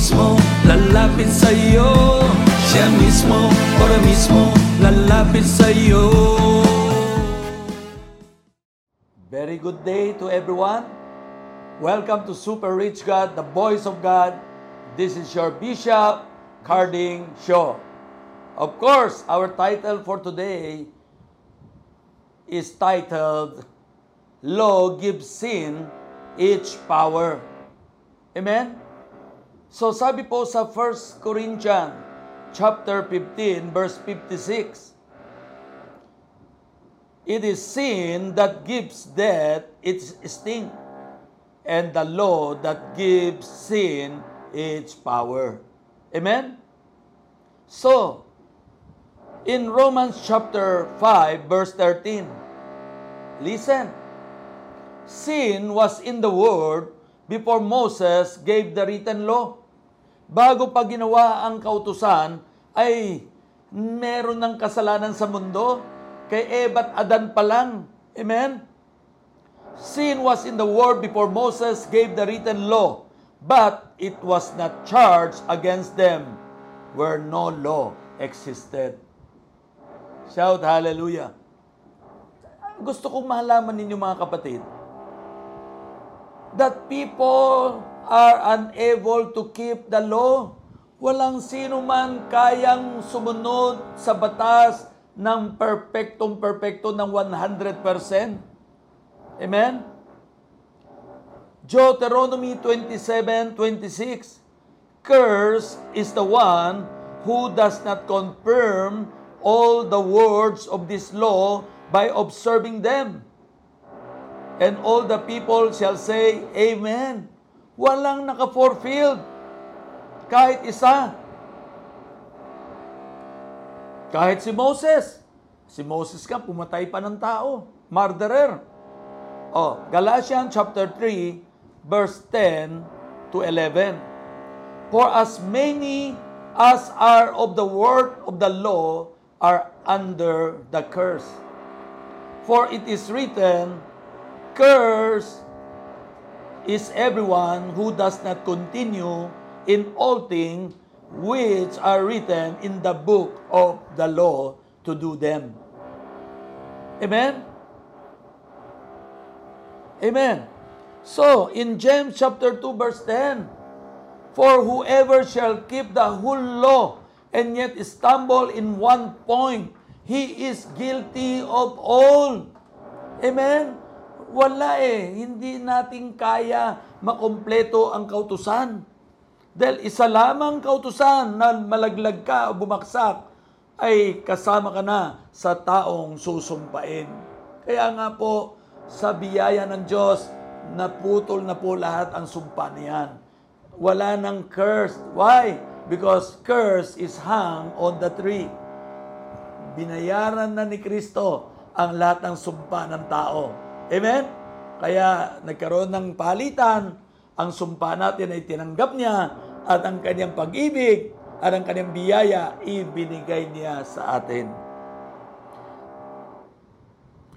mismo lalapit sa'yo Siya mismo, ora mismo lalapit sa'yo Very good day to everyone. Welcome to Super Rich God, the voice of God. This is your Bishop Carding Show. Of course, our title for today is titled Law Gives Sin Its Power. Amen? So sabi po sa 1 Corinthians chapter 15 verse 56, It is sin that gives death its sting, and the law that gives sin its power. Amen? So, in Romans chapter 5, verse 13, listen. Sin was in the world before Moses gave the written law. Bago pa ginawa ang kautusan, ay meron ng kasalanan sa mundo. Kay Eva at Adan pa lang. Amen? Sin was in the world before Moses gave the written law, but it was not charged against them where no law existed. Shout hallelujah. Gusto kong malaman ninyo mga kapatid that people are unable to keep the law. Walang sino man kayang sumunod sa batas ng perpektong-perpekto ng 100%. Amen? Deuteronomy 27:26 Curse is the one who does not confirm all the words of this law by observing them. And all the people shall say, Amen. Walang naka-fulfilled. Kahit isa. Kahit si Moses. Si Moses ka, pumatay pa ng tao. Murderer. Oh, Galatians chapter 3, verse 10 to 11. For as many as are of the word of the law are under the curse. For it is written, Curse is everyone who does not continue in all things which are written in the book of the law to do them. Amen? Amen. So, in James chapter 2 verse 10, For whoever shall keep the whole law and yet stumble in one point, he is guilty of all. Amen? Wala eh. Hindi natin kaya makompleto ang kautusan. Dahil isa lamang kautusan na malaglag ka o bumaksak ay kasama ka na sa taong susumpain. Kaya nga po, sa biyaya ng Diyos, naputol na po lahat ang sumpa niyan. Wala nang curse. Why? Because curse is hung on the tree. Binayaran na ni Kristo ang lahat ng sumpa ng tao. Amen? Kaya nagkaroon ng palitan, ang sumpa natin ay tinanggap niya at ang kanyang pag-ibig at ang kanyang biyaya ibinigay niya sa atin.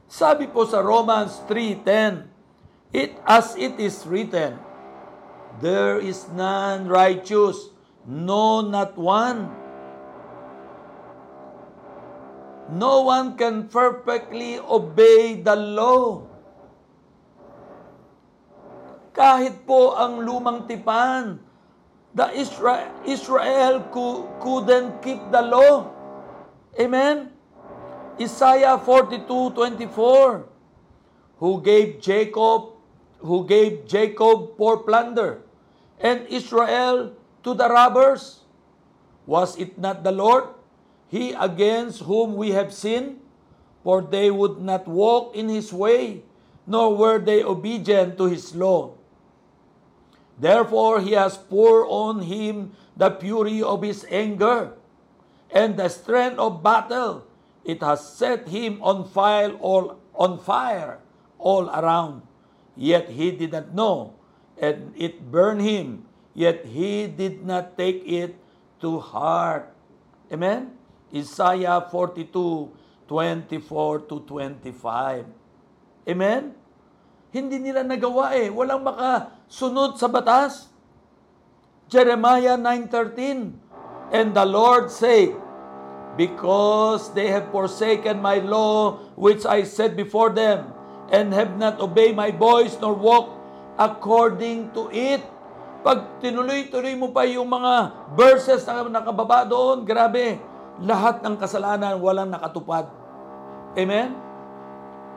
Sabi po sa Romans 3.10, It as it is written, There is none righteous, no not one. No one can perfectly obey the law. Kahit po ang lumang tipan, the Israel, Israel couldn't keep the law. Amen? Isaiah 42:24 Who gave Jacob who gave Jacob for plunder and Israel to the robbers was it not the Lord he against whom we have sinned for they would not walk in his way nor were they obedient to his law Therefore he has poured on him the fury of his anger and the strength of battle it has set him on fire all on fire all around. Yet he did not know, and it burned him. Yet he did not take it to heart. Amen? Isaiah 42, 24 to 25. Amen? Hindi nila nagawa eh. Walang makasunod sa batas. Jeremiah 9.13 And the Lord said, Because they have forsaken my law, which I set before them, and have not obeyed my voice, nor walked according to it. Pag tinuloy-tuloy mo pa yung mga verses na nakababa doon, grabe, lahat ng kasalanan walang nakatupad. Amen?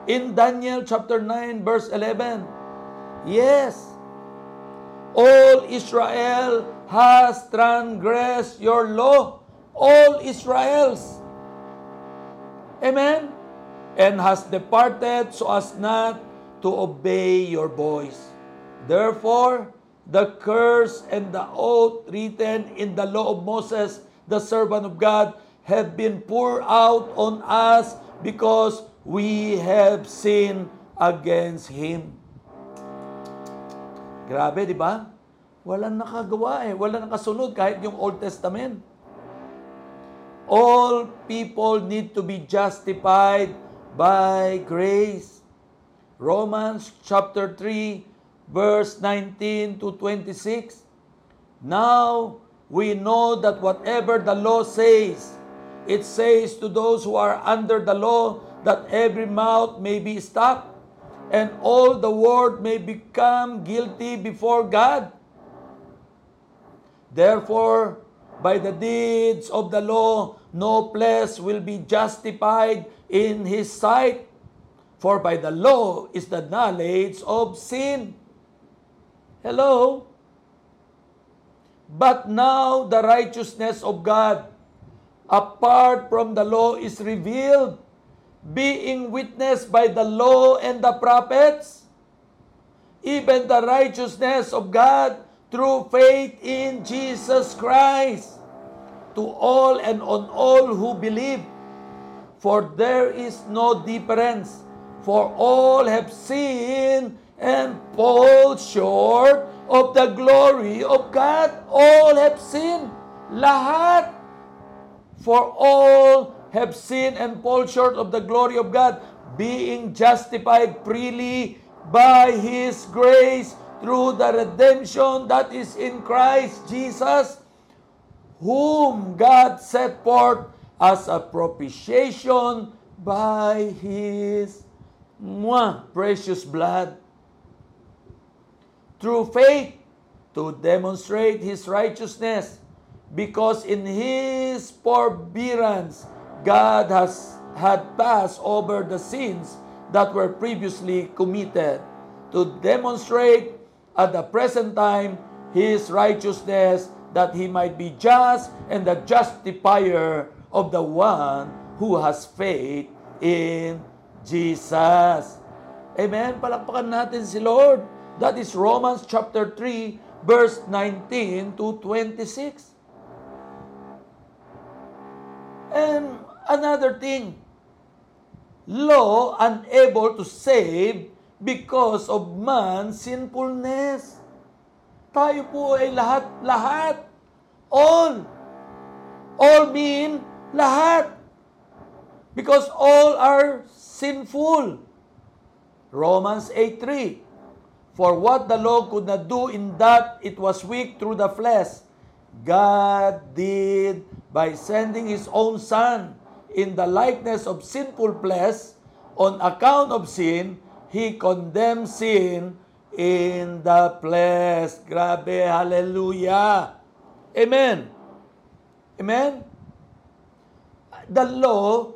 In Daniel chapter 9 verse 11, yes, all Israel has transgressed your law. All Israels. Amen? And has departed so as not to obey your voice. Therefore, the curse and the oath written in the law of Moses, the servant of God, have been poured out on us because we have sinned against Him. Grabe, di ba? Walang nakagawa eh. Walang nakasunod kahit yung Old Testament. All people need to be justified by grace. Romans chapter 3 verse 19 to 26. Now we know that whatever the law says, it says to those who are under the law that every mouth may be stopped and all the world may become guilty before God. Therefore, by the deeds of the law, no flesh will be justified in his sight. For by the law is the knowledge of sin. Hello? But now the righteousness of God, apart from the law, is revealed, being witnessed by the law and the prophets, even the righteousness of God through faith in Jesus Christ to all and on all who believe. For there is no difference, for all have sinned and fall short of the glory of God. All have sinned. Lahat. For all have sinned and fall short of the glory of God, being justified freely by His grace through the redemption that is in Christ Jesus, whom God set forth as a propitiation by His mwah, precious blood. Through faith, to demonstrate His righteousness, because in His forbearance, God has had passed over the sins that were previously committed to demonstrate at the present time his righteousness, that he might be just and the justifier of the one who has faith in Jesus. Amen. Palakpakan natin si Lord. That is Romans chapter 3 verse 19 to 26. And another thing, law unable to save because of man's sinfulness. Tayo po ay lahat-lahat. All. All mean lahat. Because all are sinful. Romans 8.3 For what the law could not do in that it was weak through the flesh, God did by sending His own Son in the likeness of sinful flesh on account of sin, He condemned sin in the flesh. Grabe, hallelujah. Amen. Amen? The law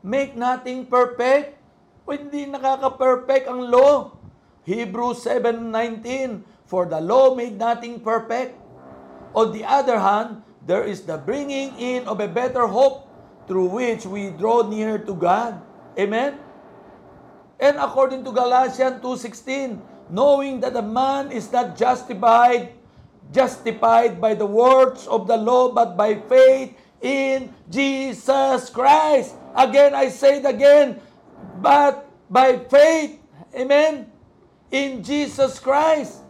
make nothing perfect. O hindi nakaka-perfect ang law. Hebrews 7.19 For the law made nothing perfect. On the other hand, there is the bringing in of a better hope through which we draw near to God. Amen? And according to Galatians 2.16, knowing that a man is not justified, justified by the works of the law, but by faith in Jesus Christ. Again, I say it again, but by faith, amen, in Jesus Christ.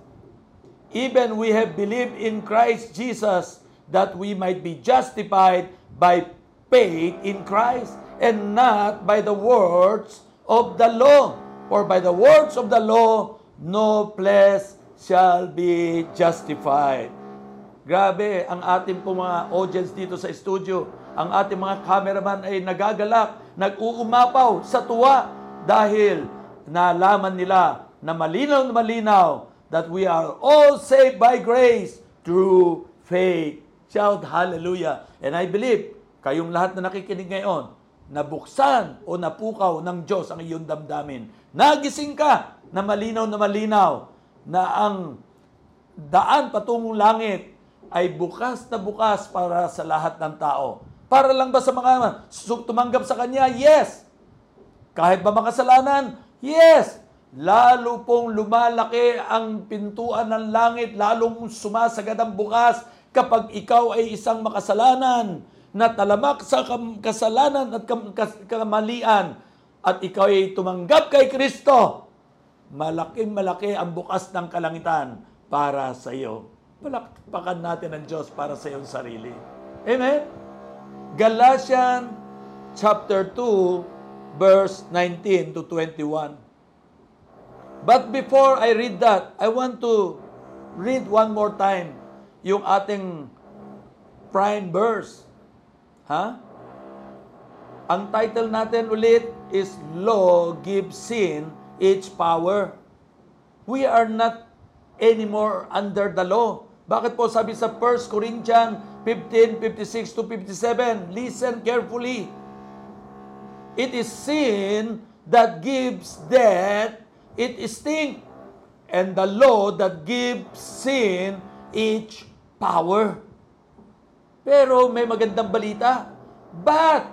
Even we have believed in Christ Jesus that we might be justified by faith in Christ. and not by the words of the law. For by the words of the law, no flesh shall be justified. Grabe, ang ating po mga audience dito sa studio, ang ating mga cameraman ay nagagalak, nag-uumapaw sa tuwa dahil nalaman nila na malinaw na malinaw that we are all saved by grace through faith. Shout hallelujah. And I believe, kayong lahat na nakikinig ngayon, nabuksan o napukaw ng Diyos ang iyong damdamin. Nagising ka na malinaw na malinaw na ang daan patungong langit ay bukas na bukas para sa lahat ng tao. Para lang ba sa mga tumanggap sa Kanya? Yes. Kahit ba makasalanan? Yes. Lalo pong lumalaki ang pintuan ng langit, lalong sumasagad ang bukas kapag ikaw ay isang makasalanan na talamak sa kasalanan at kamalian at ikaw ay tumanggap kay Kristo, malaking malaki ang bukas ng kalangitan para sa iyo. Palakpakan natin ang Diyos para sa iyong sarili. Amen? Galatians chapter 2, verse 19 to 21. But before I read that, I want to read one more time yung ating prime verse. Ha? Ang title natin ulit is Law Gives Sin Its Power. We are not anymore under the law. Bakit po sabi sa 1 Corinthians 15, 56 to 57, listen carefully. It is sin that gives death, it is stink. And the law that gives sin its power. Pero may magandang balita. But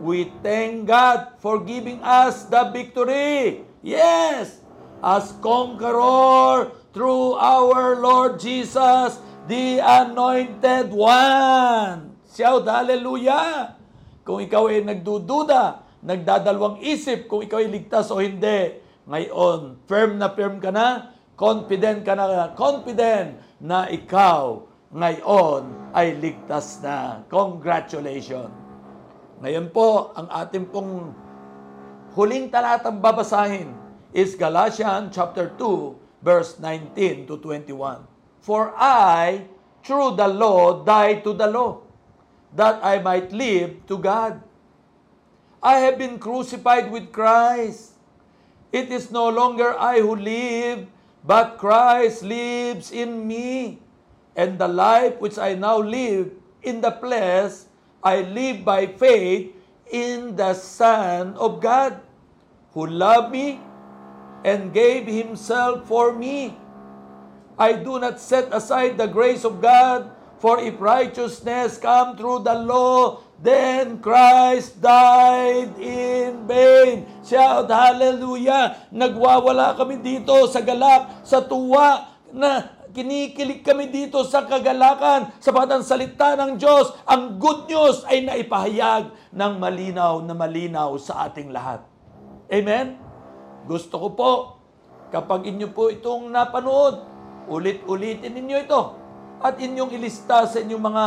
we thank God for giving us the victory. Yes, as conqueror through our Lord Jesus, the Anointed One. Shout hallelujah! Kung ikaw ay nagdududa, nagdadalawang isip kung ikaw ay ligtas o hindi, ngayon, firm na firm ka na, confident ka na, confident na ikaw ngayon ay ligtas na. Congratulations! Ngayon po, ang ating pong huling talatang babasahin is Galatians chapter 2, verse 19 to 21. For I, through the law, died to the law, that I might live to God. I have been crucified with Christ. It is no longer I who live, but Christ lives in me. And the life which I now live in the flesh, I live by faith in the Son of God, who loved me and gave Himself for me. I do not set aside the grace of God, for if righteousness come through the law, then Christ died in vain. Shout hallelujah! Nagwawala kami dito sa galak, sa tuwa, na kinikilig kami dito sa kagalakan sa ang salita ng Diyos. Ang good news ay naipahayag ng malinaw na malinaw sa ating lahat. Amen? Gusto ko po, kapag inyo po itong napanood, ulit-ulitin ninyo ito at inyong ilista sa inyong mga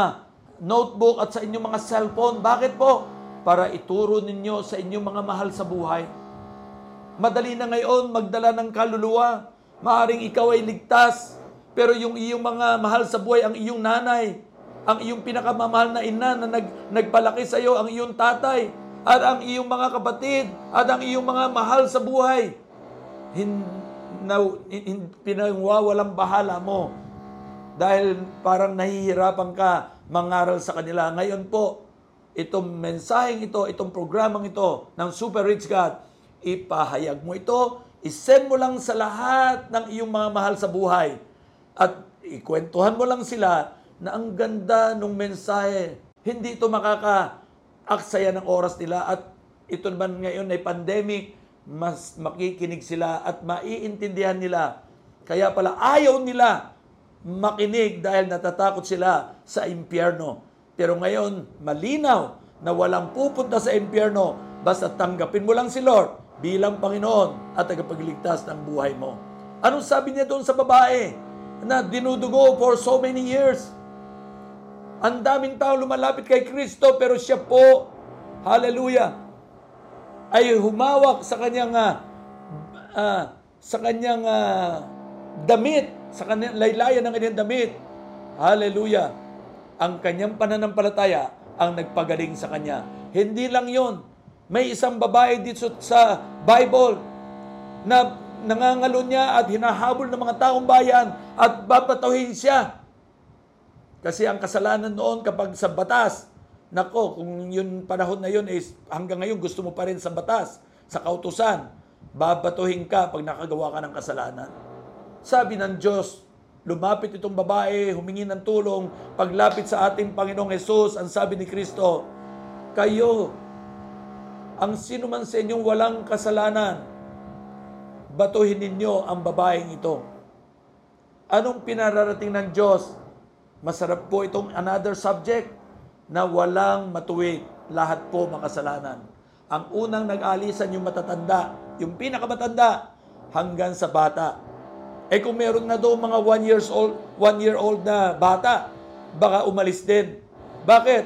notebook at sa inyong mga cellphone. Bakit po? Para ituro ninyo sa inyong mga mahal sa buhay. Madali na ngayon magdala ng kaluluwa. Maaring ikaw ay ligtas, pero yung iyong mga mahal sa buhay, ang iyong nanay, ang iyong pinakamamahal na ina na nag, nagpalaki sa iyo, ang iyong tatay, at ang iyong mga kapatid, at ang iyong mga mahal sa buhay, hin, na, hin, pinangwawalang bahala mo dahil parang nahihirapan ka mangaral sa kanila. Ngayon po, itong mensaheng ito, itong programang ito ng Super Rich God, ipahayag mo ito, isend mo lang sa lahat ng iyong mga mahal sa buhay at ikwentuhan mo lang sila na ang ganda ng mensahe. Hindi ito makaka-aksaya ng oras nila at ito naman ngayon ay pandemic, mas makikinig sila at maiintindihan nila. Kaya pala ayaw nila makinig dahil natatakot sila sa impyerno. Pero ngayon, malinaw na walang pupunta sa impyerno basta tanggapin mo lang si Lord bilang Panginoon at tagapagligtas ng buhay mo. Anong sabi niya doon sa babae? Na dinudugo for so many years. Ang daming tao lumalapit kay Kristo pero siya po, hallelujah, ay humawak sa kanyang ah, sa kanyang ah, damit, sa kanyang laylayan ng kanyang damit. Hallelujah. Ang kanyang pananampalataya ang nagpagaling sa kanya. Hindi lang yon. May isang babae dito sa Bible na nangangalo niya at hinahabol ng mga taong bayan at babatuhin siya. Kasi ang kasalanan noon kapag sa batas, nako, kung yun panahon na yun is hanggang ngayon gusto mo pa rin sa batas, sa kautusan, babatuhin ka pag nakagawa ka ng kasalanan. Sabi ng Diyos, lumapit itong babae, humingi ng tulong, paglapit sa ating Panginoong Yesus, ang sabi ni Kristo, kayo, ang sino man sa inyong walang kasalanan, batuhin ninyo ang babaeng ito. Anong pinararating ng Diyos? Masarap po itong another subject na walang matuwid. Lahat po makasalanan. Ang unang nag-alisan yung matatanda, yung pinakamatanda, hanggang sa bata. Eh kung meron na doon mga one years old, one year old na bata, baka umalis din. Bakit?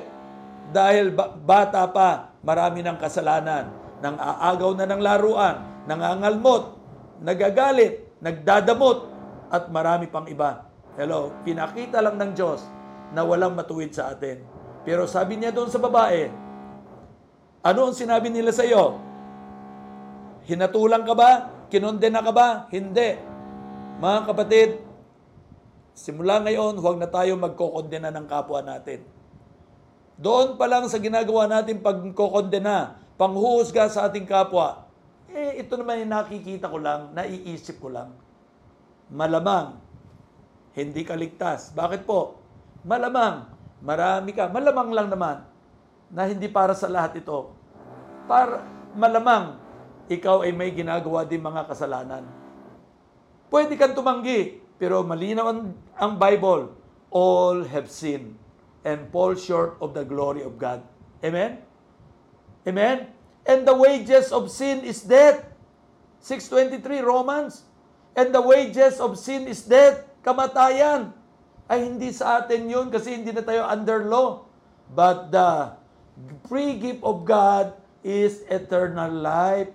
Dahil ba- bata pa, marami ng kasalanan, nang aagaw na ng laruan, nangangalmot, nagagalit, nagdadamot, at marami pang iba. Hello, pinakita lang ng Diyos na walang matuwid sa atin. Pero sabi niya doon sa babae, ano ang sinabi nila sa iyo? Hinatulang ka ba? Kinondena ka ba? Hindi. Mga kapatid, simula ngayon, huwag na tayo magkokondena ng kapwa natin. Doon pa lang sa ginagawa natin pagkokondena, panghuhusga sa ating kapwa, eh, ito naman yung nakikita ko lang, naiisip ko lang. Malamang, hindi ka ligtas. Bakit po? Malamang, marami ka. Malamang lang naman na hindi para sa lahat ito. Para, malamang, ikaw ay may ginagawa din mga kasalanan. Pwede kang tumanggi, pero malinaw ang, ang Bible. All have sinned and fall short of the glory of God. Amen? Amen? And the wages of sin is death. 623 Romans. And the wages of sin is death. Kamatayan. Ay hindi sa atin yun kasi hindi na tayo under law. But the free gift of God is eternal life.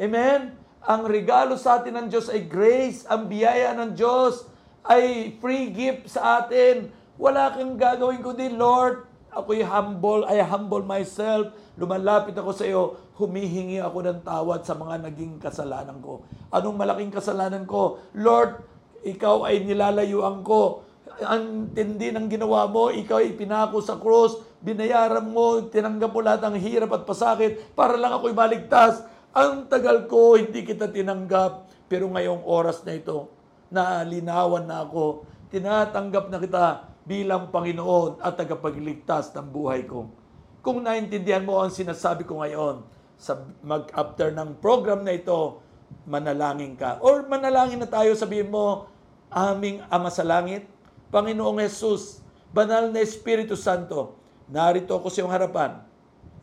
Amen? Ang regalo sa atin ng Diyos ay grace. Ang biyaya ng Diyos ay free gift sa atin. Wala kang gagawin kundi, Lord, ako'y humble, I humble myself. Lumalapit ako sa iyo, humihingi ako ng tawad sa mga naging kasalanan ko. Anong malaking kasalanan ko? Lord, ikaw ay nilalayuan ko. Ang tindi ng ginawa mo, ikaw ay pinako sa krus, binayaran mo, tinanggap mo lahat ng hirap at pasakit para lang ako'y maligtas. Ang tagal ko, hindi kita tinanggap. Pero ngayong oras na ito, nalinawan na ako, tinatanggap na kita bilang Panginoon at tagapagligtas ng buhay ko. Kung naintindihan mo ang sinasabi ko ngayon, sa mag-after ng program na ito, manalangin ka. Or manalangin na tayo, sabihin mo, aming Ama sa Langit, Panginoong Jesus, Banal na Espiritu Santo, narito ako sa iyong harapan.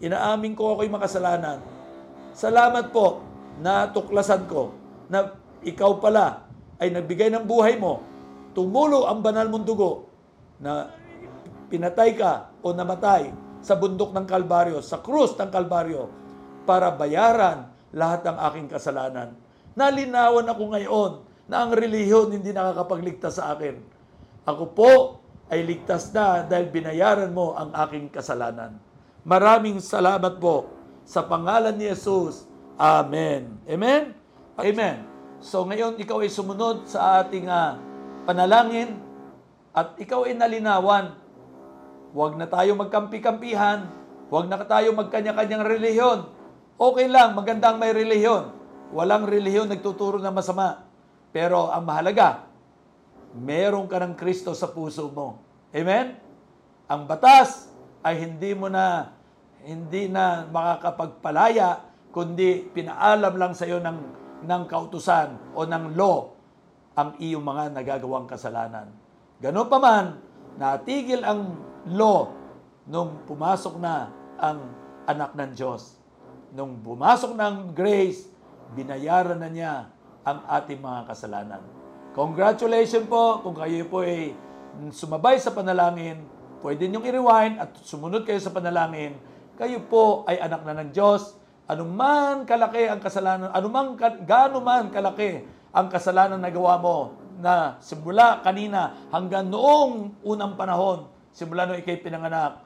Inaamin ko ako'y makasalanan. Salamat po na tuklasan ko na ikaw pala ay nagbigay ng buhay mo. Tumulo ang banal mong dugo na pinatay ka o namatay sa bundok ng Kalbaryo, sa krus ng Kalbaryo, para bayaran lahat ng aking kasalanan. Nalinawan ako ngayon na ang relihiyon hindi nakakapagligtas sa akin. Ako po ay ligtas na dahil binayaran mo ang aking kasalanan. Maraming salamat po sa pangalan ni Jesus. Amen. Amen? Amen. So ngayon ikaw ay sumunod sa ating ah, panalangin at ikaw ay nalinawan. Huwag na tayo magkampi-kampihan. Huwag na tayo magkanya-kanyang relihiyon. Okay lang, magandang may relihiyon. Walang relihiyon nagtuturo ng masama. Pero ang mahalaga, meron ka ng Kristo sa puso mo. Amen? Ang batas ay hindi mo na hindi na makakapagpalaya kundi pinaalam lang sa iyo ng ng kautusan o ng law ang iyong mga nagagawang kasalanan. Ganon pa man, natigil ang law nung pumasok na ang anak ng Diyos. Nung pumasok ng grace, binayaran na niya ang ating mga kasalanan. Congratulations po kung kayo po ay sumabay sa panalangin, pwede niyong i-rewind at sumunod kayo sa panalangin. Kayo po ay anak na ng Diyos, Anuman kalaki ang kasalanan, anumang ka, gaano man kalaki ang kasalanan na gawa mo na simula kanina hanggang noong unang panahon, simula nung ikay pinanganak,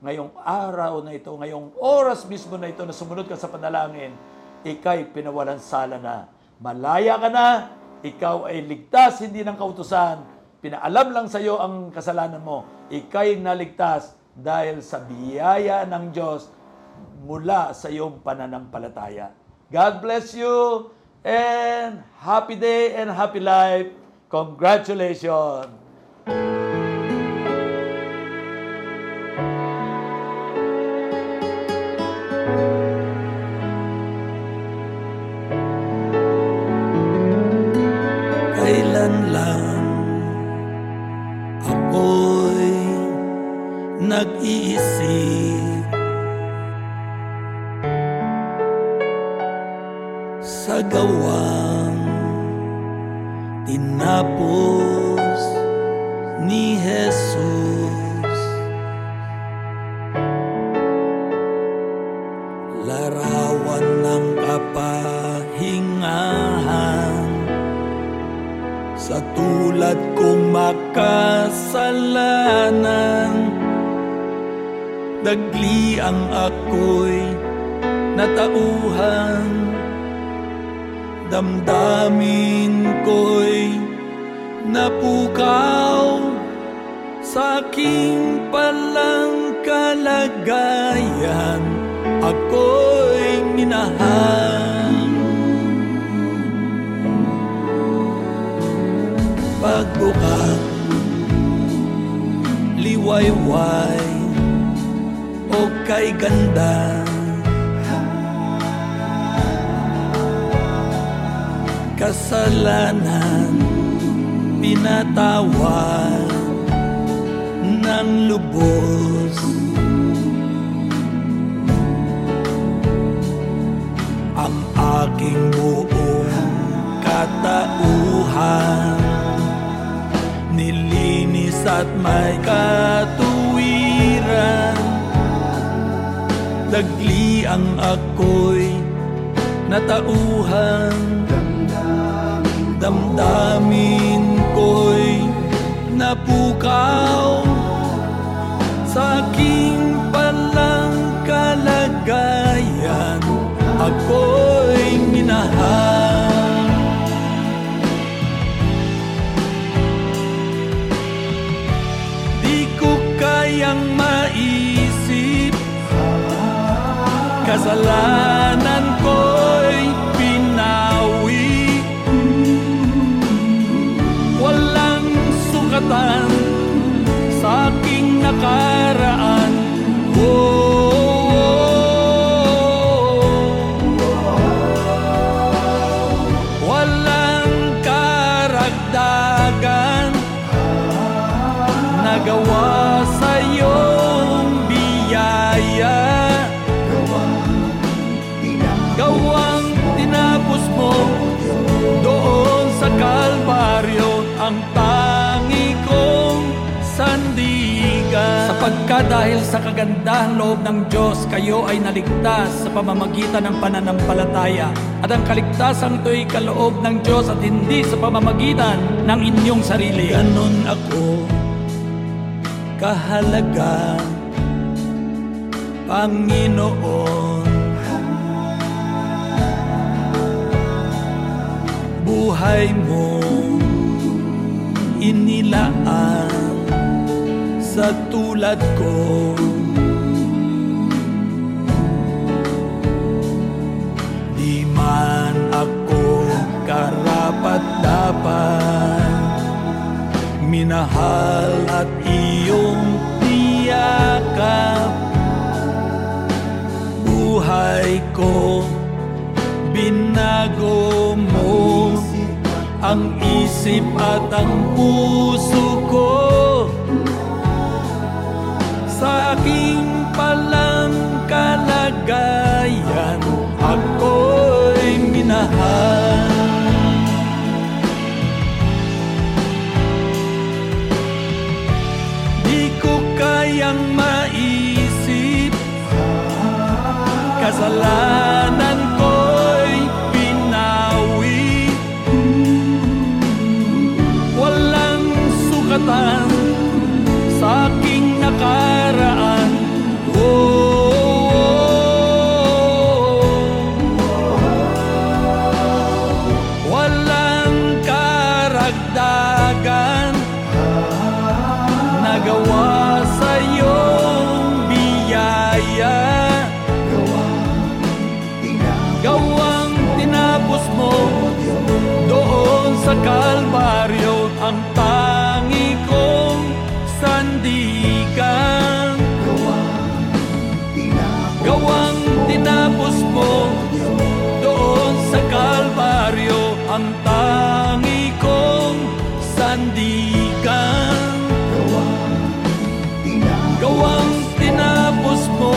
ngayong araw na ito, ngayong oras mismo na ito na sumunod ka sa panalangin, ikay pinawalan sala na. Malaya ka na, ikaw ay ligtas, hindi ng kautusan. Pinaalam lang sa iyo ang kasalanan mo. Ikay naligtas dahil sa biyaya ng Diyos mula sa iyong pananampalataya. God bless you and happy day and happy life. Congratulations! Sa tulad kong makasalanan Dagli ang ako'y natauhan. Damdamin ko'y napukaw Sa aking palang kalagayan Ako'y minahal pagbukas Liwayway o kay ganda. Kasalanan pinatawad ng lubos. Ang aking buong at may katuwiran. Dagli ang ako'y natauhan. Damdamin ko'y napukaw. Sa aking palang kalagayan Ako'y Kasalanan ko'y pinawi. Walang sukatan sa aking nakaraan Sapagka dahil sa kagandahang loob ng Diyos, kayo ay naligtas sa pamamagitan ng pananampalataya. At ang kaligtasan ito'y kaloob ng Diyos at hindi sa pamamagitan ng inyong sarili. Ganon ako kahalaga Panginoon Buhay mo inilaan sa tulad ko. Di man ako karapat dapat minahal at iyong niyakap Buhay ko, binago mo ang isip at ang puso ko sandigan. Gawang tinapos mo doon sa Kalbaryo ang tangi kong sandigan. Gawang tinapos mo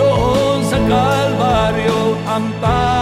doon sa Kalbaryo ang tangi